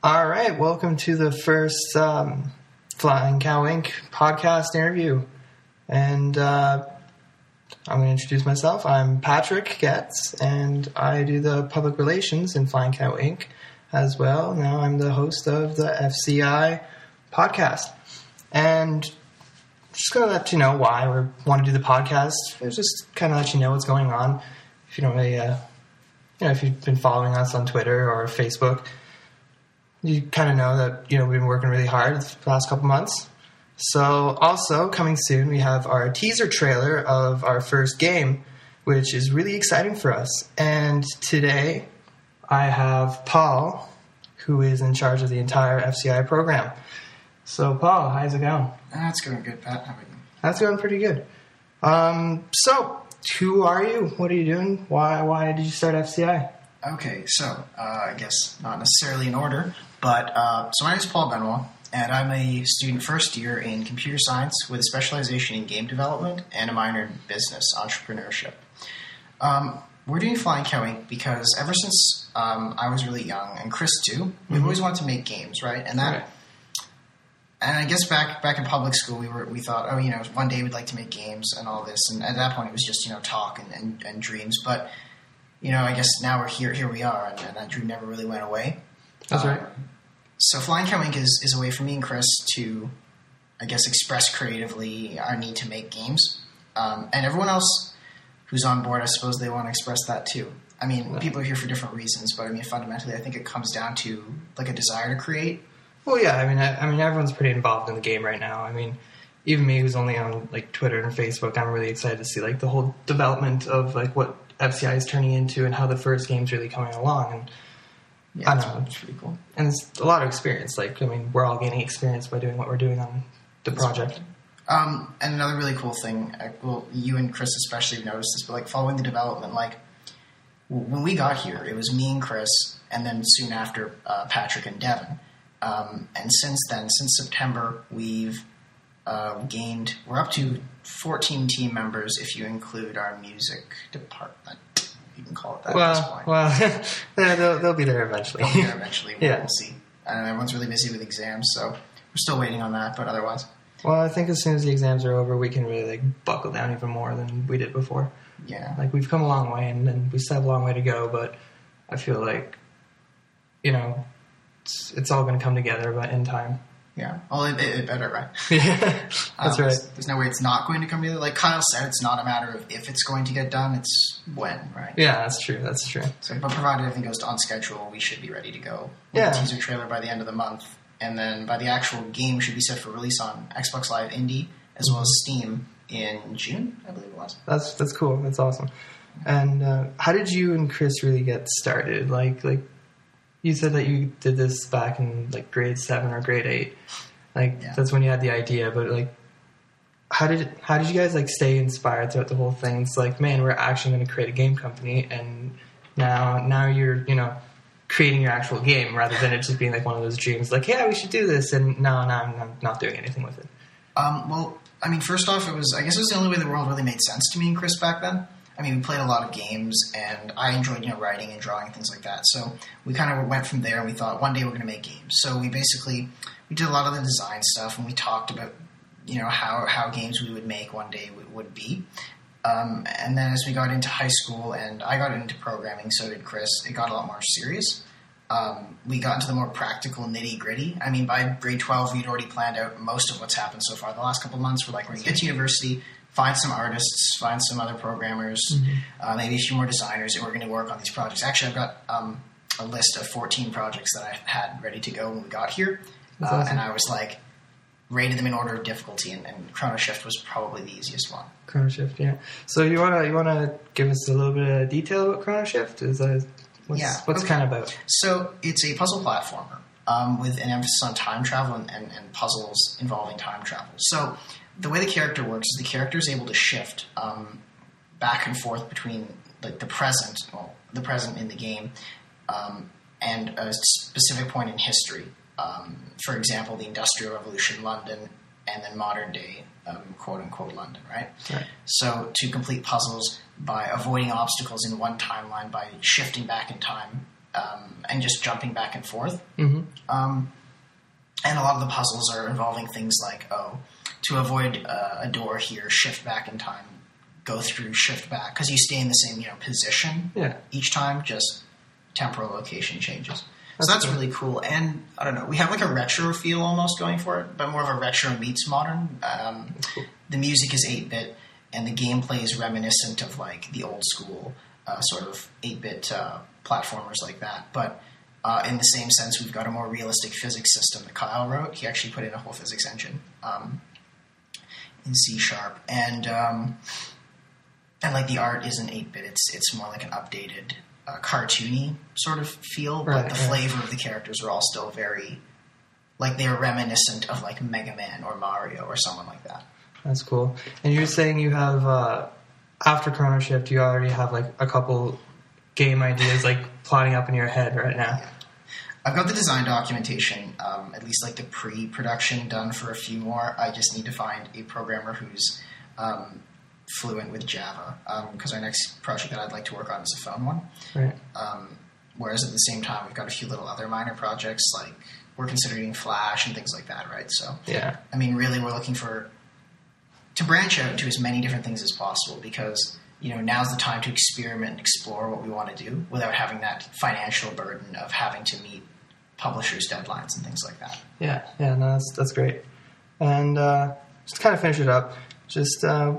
All right, welcome to the first um, Flying Cow Ink. podcast interview. And uh, I'm going to introduce myself. I'm Patrick Getz, and I do the public relations in Flying Cow Ink. as well. Now I'm the host of the FCI podcast. And just going to let you know why we want to do the podcast. Just kind of let you know what's going on. If you don't really, uh, you know, if you've been following us on Twitter or Facebook, you kind of know that you know we've been working really hard the last couple months. So also coming soon, we have our teaser trailer of our first game, which is really exciting for us. And today, I have Paul, who is in charge of the entire FCI program. So Paul, how's it going? That's going good, Pat. How about you? That's going pretty good. Um, so who are you? What are you doing? Why why did you start FCI? Okay, so uh, I guess not necessarily in order, but uh, so my name is Paul Benoit, and I'm a student first year in computer science with a specialization in game development and a minor in business entrepreneurship. Um, we're doing Flying Cow Ink. because ever since um, I was really young, and Chris too, we've always wanted to make games, right? And that, Right. and I guess back back in public school, we were we thought, oh, you know, one day we'd like to make games and all this, and at that point, it was just you know talk and, and, and dreams, but you know, I guess now we're here. Here we are, and, and that dream never really went away. That's right. So Flying Cow Ink. is, is a way for me and Chris to, I guess, express creatively our need to make games. Um, and everyone else who's on board, I suppose they want to express that too. I mean, Right. people are here for different reasons, but I mean, fundamentally, I think it comes down to like a desire to create. Well, yeah. I mean, I, I mean, everyone's pretty involved in the game right now. I mean, even me, who's only on like Twitter and Facebook, I'm really excited to see like the whole development of like what FCI is turning into and how the first game's really coming along. And Yeah, I it's, know. it's pretty cool. and it's a lot of experience. Like, I mean, we're all gaining experience by doing what we're doing on the project. Um, and another really cool thing, uh, well, you and Chris especially have noticed this, but like following the development, like when we got here, it was me and Chris, and then soon after uh, Patrick and Devin. Um, and since then, since September, we've uh, gained. We're up to 14 team members if you include our music department. You can call it that at this Well, point. well, they'll, they'll, they'll be there eventually. They'll be there eventually. We'll, Yeah. we'll see. And everyone's really busy with exams, so we're still waiting on that. But otherwise, well, I think as soon as the exams are over, we can really like buckle down even more than we did before. yeah. Like we've come a long way, and, and we still have a long way to go. But I feel like, you know, it's, it's all going to come together, but in time. Yeah. Well, it, it, better, right? Yeah, Um, that's right. There's, there's no way it's not going to come together. Like Kyle said, it's not a matter of if it's going to get done; it's when, right? Yeah, that's true. That's true. So, but provided everything goes on schedule, we should be ready to go. With Yeah. The teaser trailer by the end of the month, and then by the actual game should be set for release on Xbox Live Indie as well as Steam in June, I believe it was. That's that's cool. That's awesome. And uh, how did you and Chris really get started? Like like you said that you did this back in like grade seven or grade eight. Like Yeah. that's when you had the idea, but like how did how did you guys like stay inspired throughout the whole thing? It's like, man, we're actually going to create a game company, and now now you're you know creating your actual game rather than it just being like one of those dreams. Like, yeah, we should do this, and no, no, I'm, I'm not doing anything with it. Um, well, I mean, first off, it was I guess it was the only way the world really made sense to me and Chris back then. I mean, we played a lot of games, and I enjoyed you know writing and drawing and things like that. So we kind of went from there, and we thought one day we're going to make games. So we basically we did a lot of the design stuff, and we talked about you know how how games we would make one day would, be. Um, and then as we got into high school, and I got into programming, so did Chris. It got a lot more serious um, we got into the more practical nitty gritty. I mean, by grade 12, we'd already planned out most of what's happened so far. The last couple months, we're like, we're going to get to university, find some artists, find some other programmers, uh, maybe a few more designers, and we're going to work on these projects. Actually, I've got um, a list of 14 projects that I had ready to go when we got here. Uh, awesome. And I was like, rated them in order of difficulty, and, and Chrono Shift was probably the easiest one. Chrono Shift, yeah. So you wanna you wanna give us a little bit of detail about Chrono Shift? Is that what's Yeah, what's okay. kind of about? So it's a puzzle platformer um, with an emphasis on time travel and, and, and puzzles involving time travel. So the way the character works is the character is able to shift um, back and forth between like the present, well, the present in the game, um, and a specific point in history. Um, for example, the Industrial Revolution, London, and then modern day, um, quote unquote, London, right? Right. So to complete puzzles by avoiding obstacles in one timeline by shifting back in time um, and just jumping back and forth. hmm Um, and a lot of the puzzles are involving things like, oh, to avoid uh, a door here, shift back in time, go through, shift back, because you stay in the same you know position Yeah. each time, just temporal location changes. That's so that's cool. really cool. And I don't know, we have like a retro feel almost going for it, but more of a retro meets modern. Um, cool. the music is 8 bit, and the gameplay is reminiscent of like the old school uh, sort of 8 bit uh, platformers like that. But uh, in the same sense, we've got a more realistic physics system that Kyle wrote. He actually put in a whole physics engine um, in C sharp, and um, and like the art isn't 8 bit. It's it's more like an updated, uh, cartoony sort of feel. Right, but the flavor of the characters are all still very like they're reminiscent of like Mega Man or Mario or someone like that. That's cool. And you're saying you have uh, after Chrono Shift, you already have like a couple game ideas like plotting up in your head right now. I've got the design documentation, um, at least like the pre-production done for a few more. I just need to find a programmer who's um, fluent with Java because our next project that I'd like to work on is a phone one. Right. Um, whereas at the same time, we've got a few little other minor projects like we're considering Flash and things like that, right? So Yeah. I mean, really, we're looking for to branch out to as many different things as possible because you know now's the time to experiment and explore what we want to do without having that financial burden of having to meet publishers' deadlines and things like that. Yeah. Yeah. No, that's that's great. And uh, just to kind of finish it up, just uh,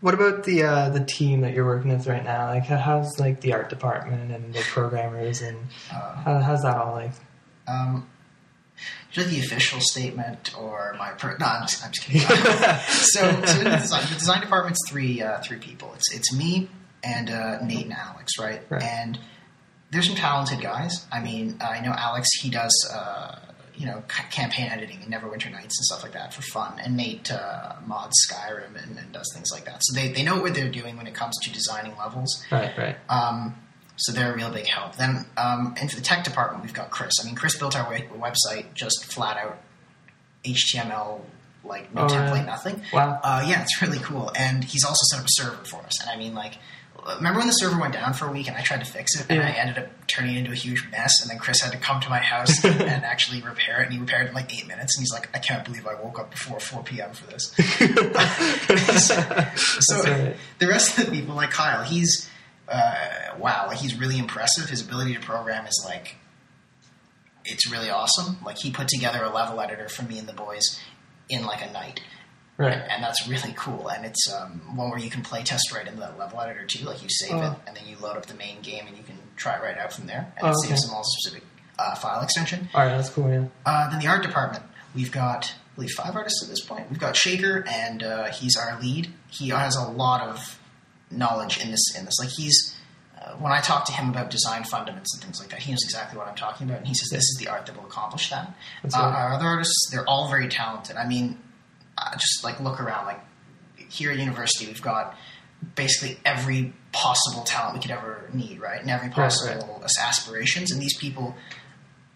what about the uh, the team that you're working with right now? Like, how's like the art department and the programmers and Uh, how, how's that all like? um, should the official statement or my per- no? I'm just, I'm just kidding. so, so the design, the design department's three uh, three people. It's it's me and uh, Nate and Alex, right? Right. And there's some talented guys. I mean, I know Alex. He does uh, you know c- campaign editing and Neverwinter Nights and stuff like that for fun. And Nate uh, mods Skyrim and, and does things like that. So they they know what they're doing when it comes to designing levels. Right. Right. Um, so they're a real big help. Then, um, and for the tech department, we've got Chris. I mean, Chris built our we- website just flat out HTML, like no Oh, template, nothing. Wow. Uh, yeah, it's really cool. And he's also set up a server for us. And I mean, like, remember when the server went down for a week and I tried to fix it and Yeah. I ended up turning it into a huge mess. And then Chris had to come to my house and actually repair it. And he repaired it in like eight minutes. And he's like, I can't believe I woke up before 4 p.m. for this. so right. the rest of the people, like Kyle, he's uh, wow, like he's really impressive. His ability to program is like it's really awesome. Like he put together a level editor for me and the boys in like a night, Right. and that's really cool. And it's um, one where you can play test right into that level editor too. Like you save Oh. it, and then you load up the main game, and you can try it right out from there. And Oh, it okay. saves them all specific uh, file extension. All right. That's cool. Yeah. Uh, then the art department, we've got I believe five artists at this point. We've got Shaker, and uh, he's our lead. He has a lot of knowledge in this. In this, like he's uh, when I talk to him about design fundamentals and things like that, he knows exactly what I'm talking about, and he says this is the art that will accomplish that. Uh, right. our other artists, they're all very talented. I mean, uh, just like look around, like here at university, we've got basically every possible talent we could ever need, right? And every Right, possible aspirations. And these people,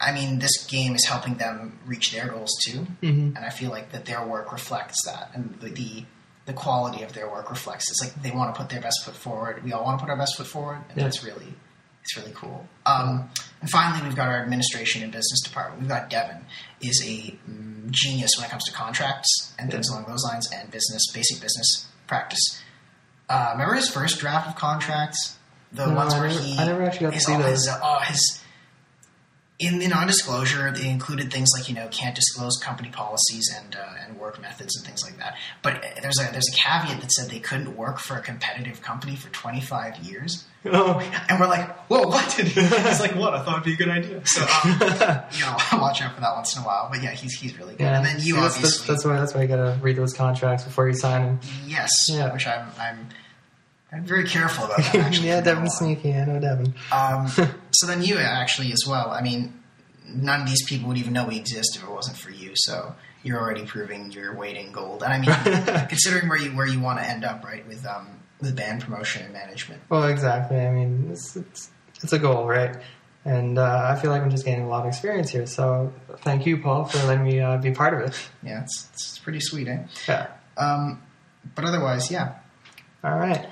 I mean, this game is helping them reach their goals too. Mhm. And I feel like that their work reflects that, and the the, the quality of their work reflects. It's like they want to put their best foot forward. We all want to put our best foot forward, and Yeah. that's really it's really cool. Um, and finally, we've got our administration and business department. We've got Devin is a mm, genius when it comes to contracts and things Yeah. along those lines, and business, basic business practice. Uh, remember his first draft of contracts, the No, ones where he I never actually got to see those. his, uh, his in the non-disclosure, they included things like you know can't disclose company policies and uh, and work methods and things like that. But there's a there's a caveat that said they couldn't work for a competitive company for 25 years, Oh. and we're like, whoa, what? He's like, what? I thought it'd be a good idea. So um, you know, I'll watch out for that once in a while. But yeah, he's he's really good. Yeah. And then you See, that's, obviously, that's, that's why that's why you gotta read those contracts before you sign them. yes, Yeah. which I'm I'm. I'm very careful about that. Actually, yeah, Devin's sneaky. I know Devin. Um, so then you actually as well. I mean, none of these people would even know we exist if it wasn't for you. So you're already proving your weight in gold. And I mean, considering where you where you want to end up, right, with um, with band promotion and management. Well, exactly. I mean, it's it's, it's a goal, right? And uh, I feel like I'm just gaining a lot of experience here. So thank you, Paul, for letting me uh, be part of it. Yeah, it's it's pretty sweet, eh? Yeah. Um, but otherwise, yeah. All right.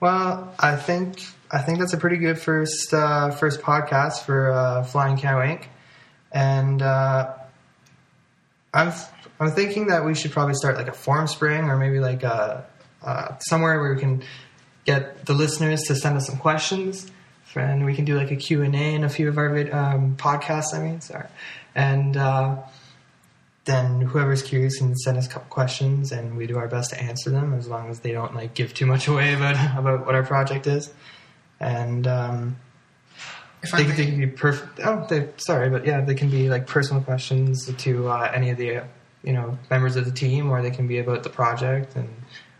Well, I think I think that's a pretty good first uh, first podcast for uh, Flying Cow Ink. And uh, I'm I'm thinking that we should probably start like a Formspring or maybe like a, uh, somewhere where we can get the listeners to send us some questions, and we can do like a Q and A in a few of our vid- um, podcasts. I mean, sorry, and uh, then whoever's curious can send us a couple questions, and we do our best to answer them as long as they don't like give too much away about about what our project is. And um, If I they, may, they can be perfect. Oh, they, sorry, but yeah, they can be like personal questions to uh, any of the uh, you know members of the team, or they can be about the project, and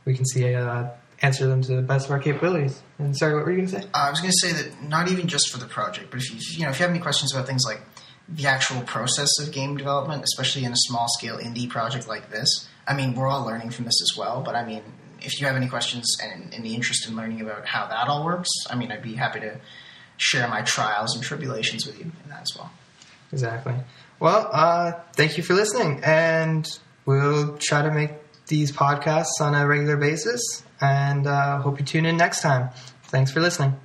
we can see uh, answer them to the best of our capabilities. And sorry, what were you going to say? I was going to say that not even just for the project, but if you you know if you have any questions about things like the actual process of game development, especially in a small scale indie project like this, I mean we're all learning from this as well. But I mean, if you have any questions and any interest in learning about how that all works, I mean I'd be happy to share my trials and tribulations with you in that as well. Exactly. Well, uh, thank you for listening, and we'll try to make these podcasts on a regular basis. And uh, hope you tune in next time. Thanks for listening.